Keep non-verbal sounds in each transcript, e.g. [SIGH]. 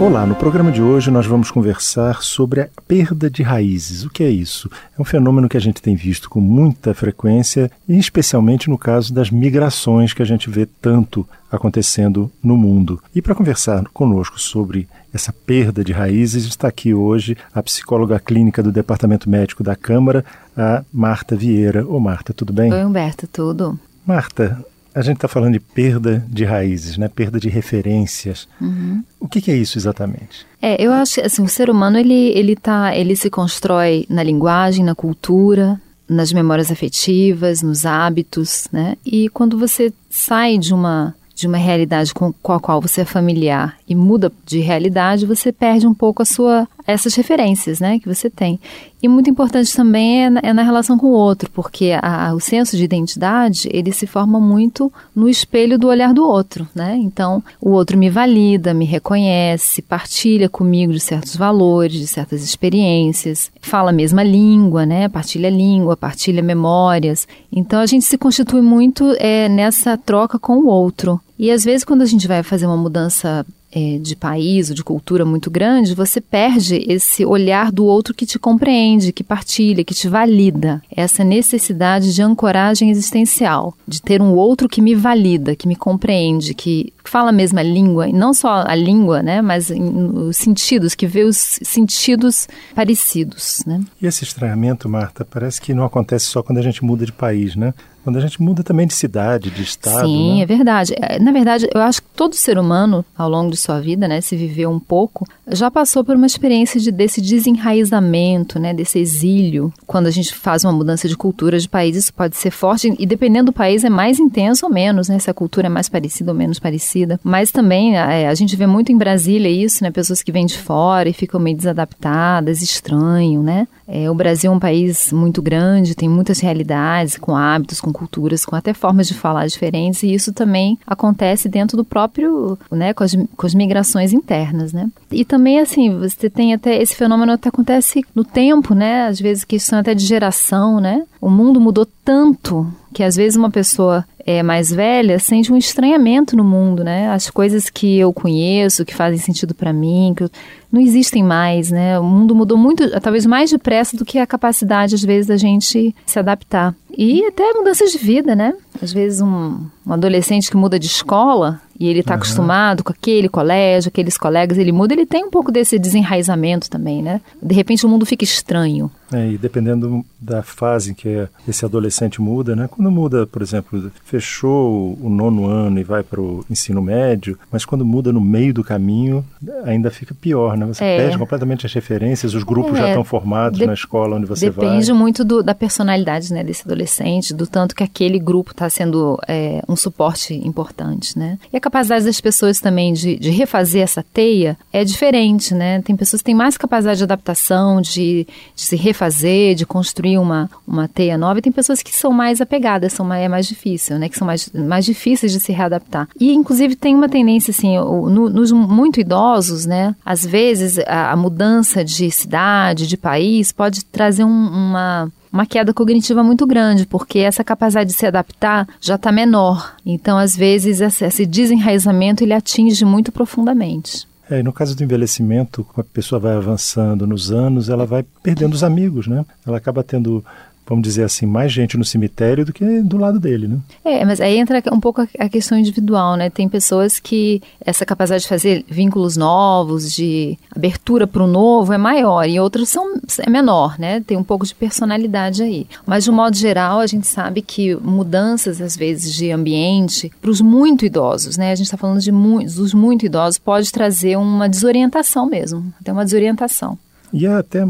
Olá, no programa de hoje nós vamos conversar sobre a perda de raízes. O que é isso? É um fenômeno que a gente tem visto com muita frequência, e especialmente no caso das migrações que a gente vê tanto acontecendo no mundo. E para conversar conosco sobre essa perda de raízes, está aqui hoje a psicóloga clínica do Departamento Médico da Câmara, a Marta Vieira. Ô Marta, tudo bem? Oi, Humberto, tudo. Marta, a gente está falando de perda de raízes, né? perda de referências. Uhum. O que, que, é isso exatamente? É, eu acho que assim, o ser humano ele, ele, tá, ele se constrói na linguagem, na cultura, nas memórias afetivas, nos hábitos, né? E quando você sai de uma de uma realidade com, com a qual você é familiar e muda de realidade, você perde um pouco a sua essas referências, né, que você tem. E muito importante também é na, é na relação com o outro, porque a, o senso de identidade ele se forma muito no espelho do olhar do outro, né? Então o outro me valida, me reconhece, partilha comigo de certos valores, de certas experiências, fala a mesma língua, né? Partilha língua, partilha memórias. Então a gente se constitui muito é, nessa troca com o outro. E às vezes, quando a gente vai fazer uma mudança é, de país ou de cultura muito grande, você perde esse olhar do outro que te compreende, que partilha, que te valida. Essa necessidade de ancoragem existencial, de ter um outro que me valida, que me compreende, que fala a mesma língua, e não só a língua, né, mas os sentidos, que vê os sentidos parecidos. Né? E esse estranhamento, Marta, parece que não acontece só quando a gente muda de país, né? Quando a gente muda também de cidade, de estado. Sim, né? é verdade. É, na verdade, eu acho que todo ser humano, ao longo de sua vida, né, se viveu um pouco, já passou por uma experiência de, desse desenraizamento, né, desse exílio. Quando a gente faz uma mudança de cultura de país, isso pode ser forte, e dependendo do país é mais intenso ou menos, né, se a cultura é mais parecida ou menos parecida. Mas também é, a gente vê muito em Brasília isso, né, pessoas que vêm de fora e ficam meio desadaptadas, estranham, né. É, o Brasil é um país muito grande, tem muitas realidades, com hábitos, com culturas, com até formas de falar diferentes, e isso também acontece dentro do próprio, né, com as, com as migrações internas, né. E também, assim, você tem até, esse fenômeno até acontece no tempo, né, às vezes questão até de geração, né. O mundo mudou tanto que às vezes uma pessoa é, mais velha sente um estranhamento no mundo, né? As coisas que eu conheço, que fazem sentido para mim, que eu, não existem mais, né? O mundo mudou muito, talvez mais depressa do que a capacidade, às vezes, da gente se adaptar. E até mudanças de vida, né? Às vezes um, um adolescente que muda de escola e ele está uhum. acostumado com aquele colégio, aqueles colegas, ele muda, ele tem um pouco desse desenraizamento também, né? De repente o mundo fica estranho. É, e dependendo da fase em que esse adolescente muda, né? Quando muda, por exemplo, fechou o nono ano e vai para o ensino médio, mas quando muda no meio do caminho, ainda fica pior, né? Você é. perde completamente as referências, os grupos é. já estão formados de na escola onde você depende vai. Depende muito do, da personalidade né, desse adolescente, do tanto que aquele grupo está sendo é, um suporte importante, né? E a capacidade das pessoas também de, de refazer essa teia é diferente, né? Tem pessoas que têm mais capacidade de adaptação, de, de se refazer de construir uma, uma teia nova, e tem pessoas que são mais apegadas, são mais, é mais difícil, né? Que são mais, mais difíceis de se readaptar. E, inclusive, tem uma tendência, assim, no, nos muito idosos, né? Às vezes, a, a mudança de cidade, de país, pode trazer um, uma, uma queda cognitiva muito grande, porque essa capacidade de se adaptar já está menor. Então, às vezes, esse desenraizamento ele atinge muito profundamente. É, no caso do envelhecimento, a pessoa vai avançando nos anos, ela vai perdendo os amigos, né? Ela acaba tendo vamos dizer assim, mais gente no cemitério do que do lado dele, né? É, mas aí entra um pouco a questão individual, né? Tem pessoas que essa capacidade de fazer vínculos novos, de abertura para o novo é maior e outras são é menor, né? Tem um pouco de personalidade aí. Mas de um modo geral, a gente sabe que mudanças às vezes de ambiente para os muito idosos, né? A gente está falando de muitos, dos muito idosos pode trazer uma desorientação mesmo, até uma desorientação. E até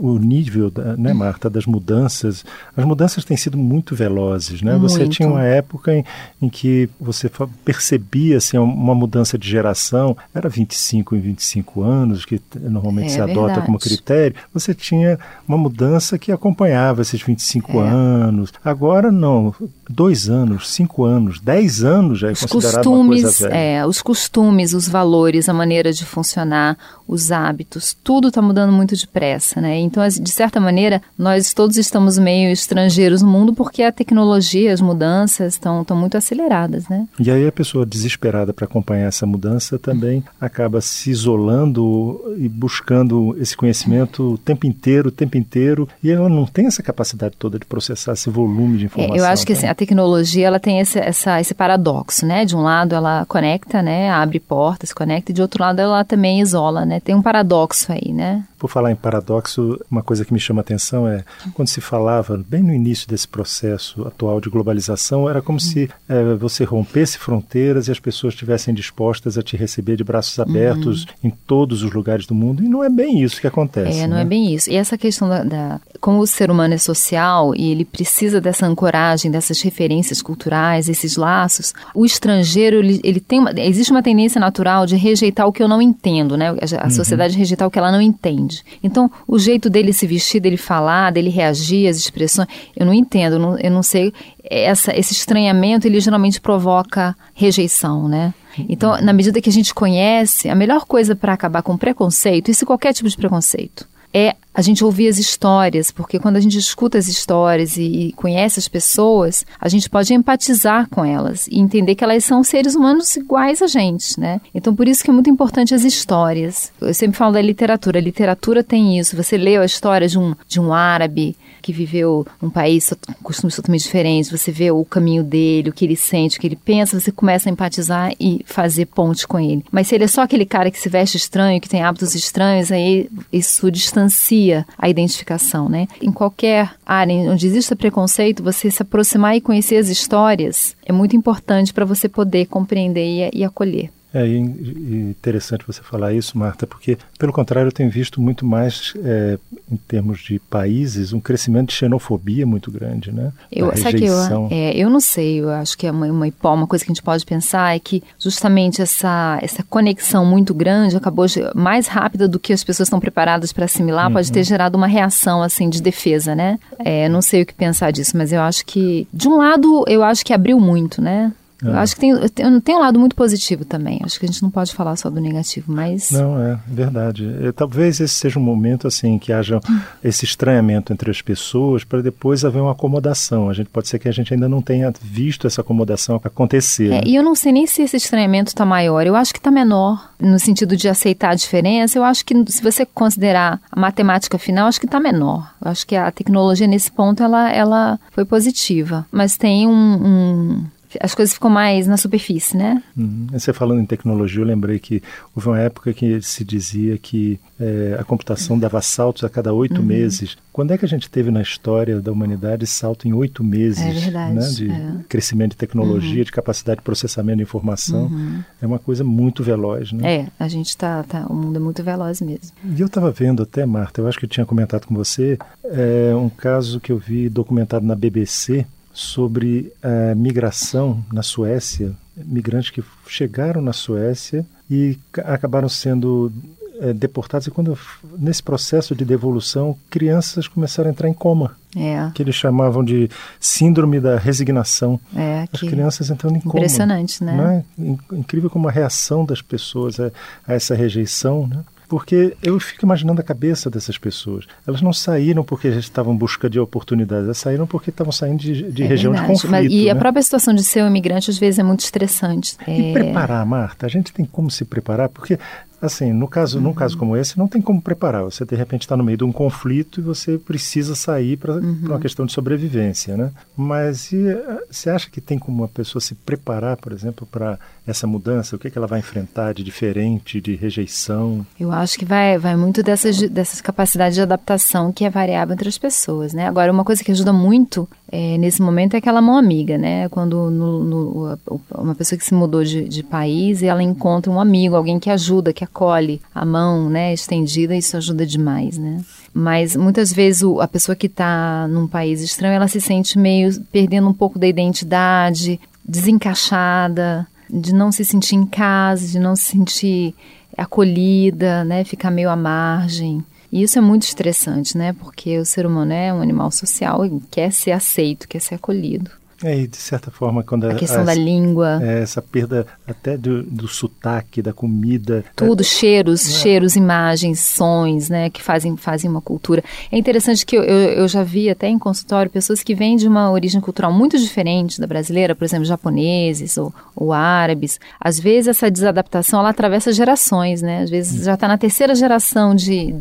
o nível, né, Marta, das mudanças, as mudanças têm sido muito velozes, né? Muito. Você tinha uma época em, em que você percebia assim, uma mudança de geração, era 25 em 25 anos, que normalmente é, se adota verdade. como critério, você tinha uma mudança que acompanhava esses 25 é. anos. Agora não, dois anos, cinco anos, dez anos já é os considerado costumes, uma coisa velha. É, os costumes, os valores, a maneira de funcionar, os hábitos, tudo está mudando muito depressa, né? Então, de certa maneira, nós todos estamos meio estrangeiros no mundo porque a tecnologia, as mudanças estão muito aceleradas, né? E aí a pessoa desesperada para acompanhar essa mudança também acaba se isolando e buscando esse conhecimento o tempo inteiro, o tempo inteiro, e ela não tem essa capacidade toda de processar esse volume de informação. É, eu acho que assim, a tecnologia ela tem esse, essa, esse paradoxo, né? De um lado ela conecta, né? Abre portas, conecta, e de outro lado ela também isola, né? Tem um paradoxo aí, né? Por falar em paradoxo, uma coisa que me chama a atenção é quando se falava, bem no início desse processo atual de globalização, era como se é, você rompesse fronteiras e as pessoas estivessem dispostas a te receber de braços abertos uhum. em todos os lugares do mundo. E não é bem isso que acontece. É, não né? é bem isso. E essa questão da, da. Como o ser humano é social e ele precisa dessa ancoragem, dessas referências culturais, esses laços, o estrangeiro, ele, ele tem uma, existe uma tendência natural de rejeitar o que eu não entendo, né? A, a uhum. sociedade rejeitar o que ela não entende entende. Então, o jeito dele se vestir, dele falar, dele reagir, as expressões, eu não entendo, eu não, eu não sei. Essa, esse estranhamento, ele geralmente provoca rejeição, né? Então, na medida que a gente conhece, a melhor coisa para acabar com preconceito, isso qualquer tipo de preconceito, é a gente ouvir as histórias, porque quando a gente escuta as histórias e, e, conhece as pessoas, a gente pode empatizar com elas e entender que elas são seres humanos iguais a gente, né? Então, por isso que é muito importante as histórias. Eu sempre falo da literatura. A literatura tem isso. Você leu a história de um, de um árabe que viveu num país com costumes totalmente diferentes, você vê o caminho dele, o que ele sente, o que ele pensa, você começa a empatizar e fazer ponte com ele. Mas se ele é só aquele cara que se veste estranho, que tem hábitos estranhos, aí isso distancia a identificação, né? Em qualquer área onde exista preconceito, você se aproximar e conhecer as histórias é muito importante para você poder compreender e acolher. É interessante você falar isso, Marta, porque, pelo contrário, eu tenho visto muito mais, é, em termos de países, um crescimento de xenofobia muito grande, né? Eu, sabe que eu, é, eu não sei, eu acho que é uma, uma, uma coisa que a gente pode pensar é que justamente essa, essa conexão muito grande acabou mais rápida do que as pessoas estão preparadas para assimilar, uhum. pode ter gerado uma reação, assim, de defesa, né? É, não sei o que pensar disso, mas eu acho que, de um lado, eu acho que abriu muito, né? É. acho que tem, tem, tem, um lado muito positivo também. Acho que a gente não pode falar só do negativo, mas. Não, é verdade. É, talvez esse seja um momento assim que haja esse estranhamento entre as pessoas para depois haver uma acomodação. A gente pode ser que a gente ainda não tenha visto essa acomodação acontecer. É, né? E eu não sei nem se esse estranhamento está maior. Eu acho que está menor no sentido de aceitar a diferença. Eu acho que se você considerar a matemática final, acho que está menor. Eu acho que a tecnologia nesse ponto ela, ela foi positiva, mas tem um, um as coisas ficam mais na superfície, né? Uhum. Você falando em tecnologia, eu lembrei que houve uma época que se dizia que é, a computação dava saltos a cada oito uhum. meses. Quando é que a gente teve na história da humanidade salto em oito meses é verdade, né, de é. crescimento de tecnologia, uhum. de capacidade de processamento de informação? Uhum. É uma coisa muito veloz, né? É, a gente está, tá, o mundo é muito veloz mesmo. E eu estava vendo até, Marta, eu acho que eu tinha comentado com você, é, um caso que eu vi documentado na BBC, sobre a migração na Suécia, migrantes que chegaram na Suécia e acabaram sendo é, deportados. E quando nesse processo de devolução, crianças começaram a entrar em coma. É. Que eles chamavam de síndrome da resignação. É, As crianças entrando em coma. Impressionante, né? É? Incrível como a reação das pessoas a, a essa rejeição, né? Porque eu fico imaginando a cabeça dessas pessoas. Elas não saíram porque estavam em busca de oportunidades, elas saíram porque estavam saindo de, de é região verdade. de conflito. Mas, e né? a própria situação de ser um imigrante às vezes é muito estressante. E é... preparar, Marta, a gente tem como se preparar, porque Assim, no caso, uhum. num caso como esse, não tem como preparar. Você de repente está no meio de um conflito e você precisa sair para uhum. uma questão de sobrevivência, né? Mas e, eh, você acha que tem como uma pessoa se preparar, por exemplo, para essa mudança? O que, é que ela vai enfrentar de diferente, de rejeição? Eu acho que vai, vai muito dessas, dessas capacidades de adaptação que é variável entre as pessoas, né? Agora, uma coisa que ajuda muito é, nesse momento é aquela mão amiga, né? Quando no, no, uma pessoa que se mudou de, de país e ela encontra um amigo, alguém que ajuda, que acolhe a mão, né, estendida, isso ajuda demais, né? Mas muitas vezes o, a pessoa que está num país estranho, ela se sente meio perdendo um pouco da identidade, desencaixada, de não se sentir em casa, de não se sentir acolhida, né, ficar meio à margem. E isso é muito estressante, né? Porque o ser humano é um animal social e quer ser aceito, quer ser acolhido. É, e de certa forma, quando a, a questão da língua. É, essa perda até do, do sotaque, da comida. Tudo, é, cheiros, é. cheiros, imagens, sons, né, que fazem, fazem uma cultura. É interessante que eu, eu, eu, já vi até em consultório pessoas que vêm de uma origem cultural muito diferente da brasileira, por exemplo, japoneses ou, ou árabes. Às vezes essa desadaptação ela atravessa gerações, né? Às vezes já está na terceira geração de,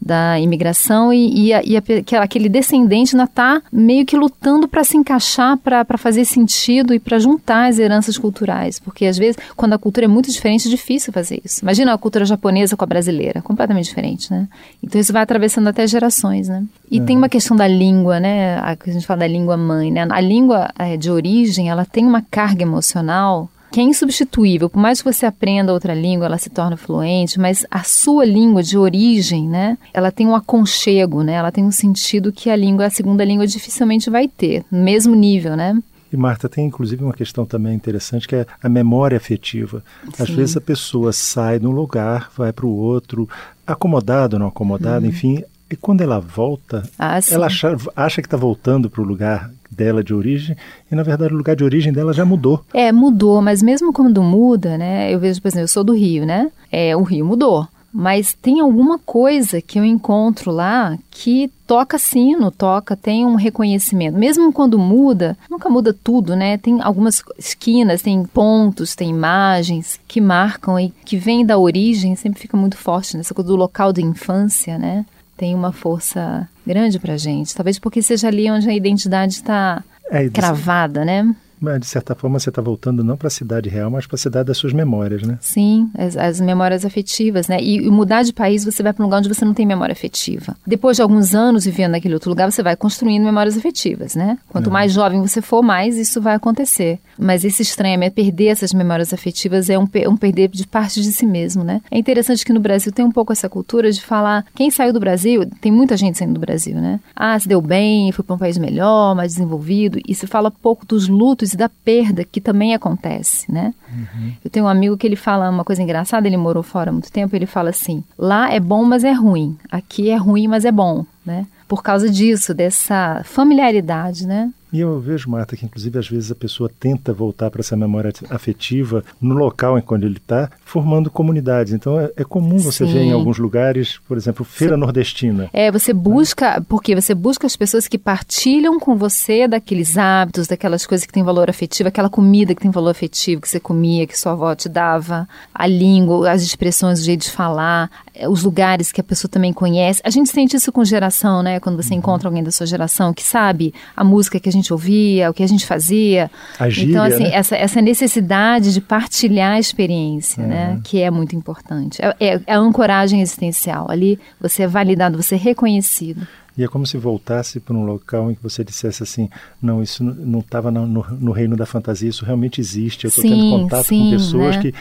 da imigração e, e, a, e a, aquele descendente ainda está meio que lutando para se encaixar, para fazer sentido e para juntar as heranças culturais. Porque às vezes, quando a cultura é muito diferente, é difícil fazer isso. Imagina a cultura japonesa com a brasileira, completamente diferente, né? Então isso vai atravessando até gerações, né? E tem uma questão da língua, né? A, a gente fala da língua mãe, né? A língua é, de origem, ela tem uma carga emocional que é insubstituível. Por mais que você aprenda outra língua, ela se torna fluente, mas a sua língua de origem, né, ela tem um aconchego, né? Ela tem um sentido que a língua, a segunda língua dificilmente vai ter, no mesmo nível, né? E Marta, tem inclusive uma questão também interessante que é a memória afetiva. Sim. Às vezes a pessoa sai de um lugar, vai para o outro, acomodado ou não acomodado, uhum. enfim, e quando ela volta, ah, ela acha, acha que está voltando para o lugar dela de origem e na verdade o lugar de origem dela já mudou. É, mudou, mas mesmo quando muda, né? Eu vejo, por exemplo, eu sou do Rio, né? É, o Rio mudou. Mas tem alguma coisa que eu encontro lá que toca sino, toca, tem um reconhecimento. Mesmo quando muda, nunca muda tudo, né? Tem algumas esquinas, tem pontos, tem imagens que marcam e que vêm da origem, sempre fica muito forte nessa coisa do local de infância, né? Tem uma força grande para gente. Talvez porque seja ali onde a identidade está é, cravada, né? De certa forma, você está voltando não para a cidade real, mas para a cidade das suas memórias, né? Sim, as, as memórias afetivas, né? E, e, mudar de país, você vai para um lugar onde você não tem memória afetiva. Depois de alguns anos vivendo naquele outro lugar, você vai construindo memórias afetivas, né? Quanto é. mais jovem você for, mais isso vai acontecer. Mas esse estranho é perder essas memórias afetivas, é um, um perder de parte de si mesmo, né? É interessante que no Brasil tem um pouco essa cultura de falar, quem saiu do Brasil, tem muita gente saindo do Brasil, né? Ah, se deu bem, foi para um país melhor, mais desenvolvido, e se fala pouco dos lutos e da perda que também acontece, né? Uhum. Eu tenho um amigo que ele fala uma coisa engraçada, ele morou fora há muito tempo, ele fala assim: lá é bom, mas é ruim. Aqui é ruim, mas é bom, né? Por causa disso, dessa familiaridade, né? E eu vejo, Marta, que inclusive às vezes a pessoa tenta voltar para essa memória afetiva no local em que ele está, formando comunidades. Então é, é comum você Sim. ver em alguns lugares, por exemplo, feira nordestina. É, você busca, porque você busca as pessoas que partilham com você daqueles hábitos, daquelas coisas que têm valor afetivo, aquela comida que tem valor afetivo, que você comia, que sua avó te dava, a língua, as expressões, o jeito de falar, é, os lugares que a pessoa também conhece. A gente sente isso com geração, né? Quando você uhum. encontra alguém da sua geração que sabe a música que a gente gente ouvia, o que a gente fazia. A gíria, então, assim, né? essa, essa necessidade de partilhar a experiência, uhum. né? Que é muito importante. É, é, é a ancoragem existencial. Ali você é validado, você é reconhecido. E é como se voltasse para um local em que você dissesse assim: não, isso não estava no, no, reino da fantasia, isso realmente existe. Eu estou tendo contato sim, com pessoas né? que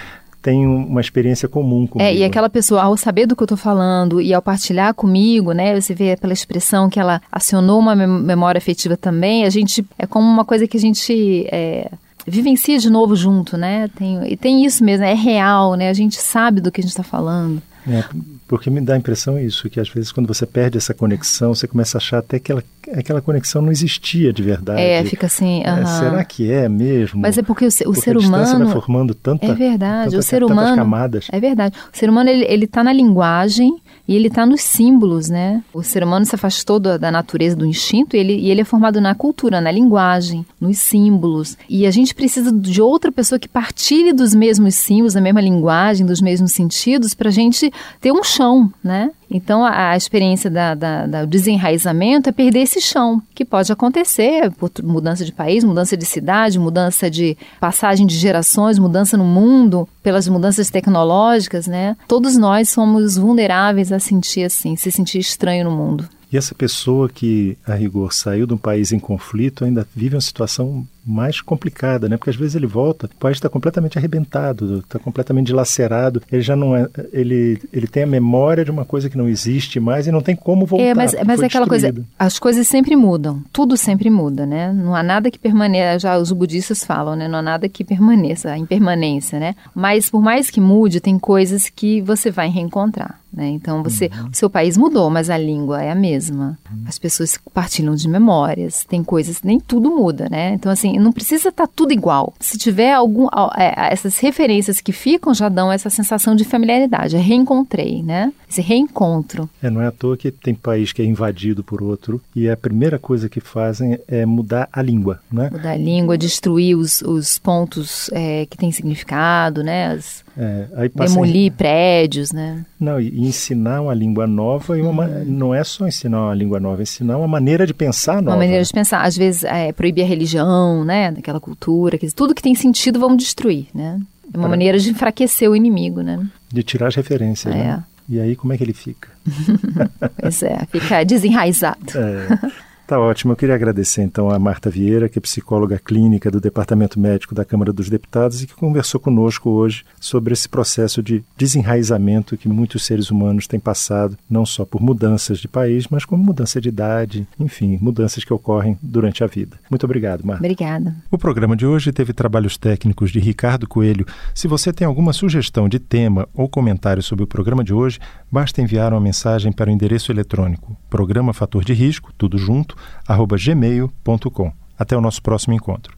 tem uma experiência comum comigo. É, e aquela pessoa, ao saber do que eu estou falando e ao partilhar comigo, né, você vê pela expressão que ela acionou uma memória afetiva também, a gente, é como uma coisa que a gente... É, vivencia de novo junto, né? Tem, e tem isso mesmo, é real, né? A gente sabe do que a gente está falando. É, porque me dá a impressão isso, que às vezes quando você perde essa conexão, você começa a achar até que ela, aquela conexão não existia de verdade. É, fica assim. Uh -huh. é, será que é mesmo? Mas é porque o, o porque ser humano. Vai formando tanta. É verdade. Tanta, o ser humano. Camadas. É verdade. O ser humano ele, ele tá na linguagem e ele está nos símbolos, né? O ser humano se afastou da, natureza, do instinto, e ele, e ele é formado na cultura, na linguagem, nos símbolos. E a gente precisa de outra pessoa que partilhe dos mesmos símbolos, da mesma linguagem, dos mesmos sentidos, para a gente ter um chão, né? Então, a, a experiência da, da, da, desenraizamento é perder esse chão, que pode acontecer por mudança de país, mudança de cidade, mudança de passagem de gerações, mudança no mundo, pelas mudanças tecnológicas, né? Todos nós somos vulneráveis a sentir assim, se sentir estranho no mundo. E essa pessoa que, a rigor, saiu de um país em conflito ainda vive uma situação mais complicada, né? Porque às vezes ele volta, o país está completamente arrebentado, está completamente dilacerado, ele já não é, ele, ele tem a memória de uma coisa que não existe mais e não tem como voltar. É, mas, mas é aquela coisa, as coisas sempre mudam, tudo sempre muda, né? Não há nada que permaneça, já os budistas falam, né? Não há nada que permaneça, a impermanência, né? Mas por mais que mude, tem coisas que você vai reencontrar. Né? Então você, uhum. o seu país mudou, mas a língua é a mesma. Uhum. As pessoas partilham de memórias, tem coisas, nem tudo muda, né? Então assim, assim, não precisa estar tá tudo igual. Se tiver algum, é, essas referências que ficam já dão essa sensação de familiaridade. Reencontrei, né? Esse reencontro. É, não é à toa que tem país que é invadido por outro e a primeira coisa que fazem é mudar a língua, né? Mudar a língua, destruir os, os pontos é, que têm significado, né? As, é, demolir em... prédios, né? Não, e ensinar uma língua nova e uma, não é só ensinar uma língua nova, é ensinar uma maneira de pensar nova. Uma maneira de pensar. Às vezes é, proibir a religião, né? Daquela cultura, que tudo que tem sentido vamos destruir, né? É uma Para... maneira de enfraquecer o inimigo, né? De tirar as referências, é. né? E aí como é que ele fica? [LAUGHS] pois é, fica desenraizado. É. Tá ótimo. Eu queria agradecer então a Marta Vieira, que é psicóloga clínica do Departamento Médico da Câmara dos Deputados e que conversou conosco hoje sobre esse processo de desenraizamento que muitos seres humanos têm passado, não só por mudanças de país, mas como mudança de idade, enfim, mudanças que ocorrem durante a vida. Muito obrigado, Marta. Obrigada. O programa de hoje teve trabalhos técnicos de Ricardo Coelho. Se você tem alguma sugestão de tema ou comentário sobre o programa de hoje, basta enviar uma mensagem para o endereço eletrônico programa Fator de Risco, tudo junto, gmail.com. Até o nosso próximo encontro.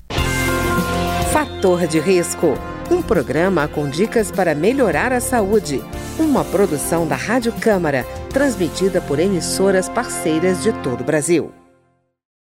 Fator de Risco um programa com dicas para melhorar a saúde. Uma produção da Rádio Câmara, transmitida por emissoras parceiras de todo o Brasil.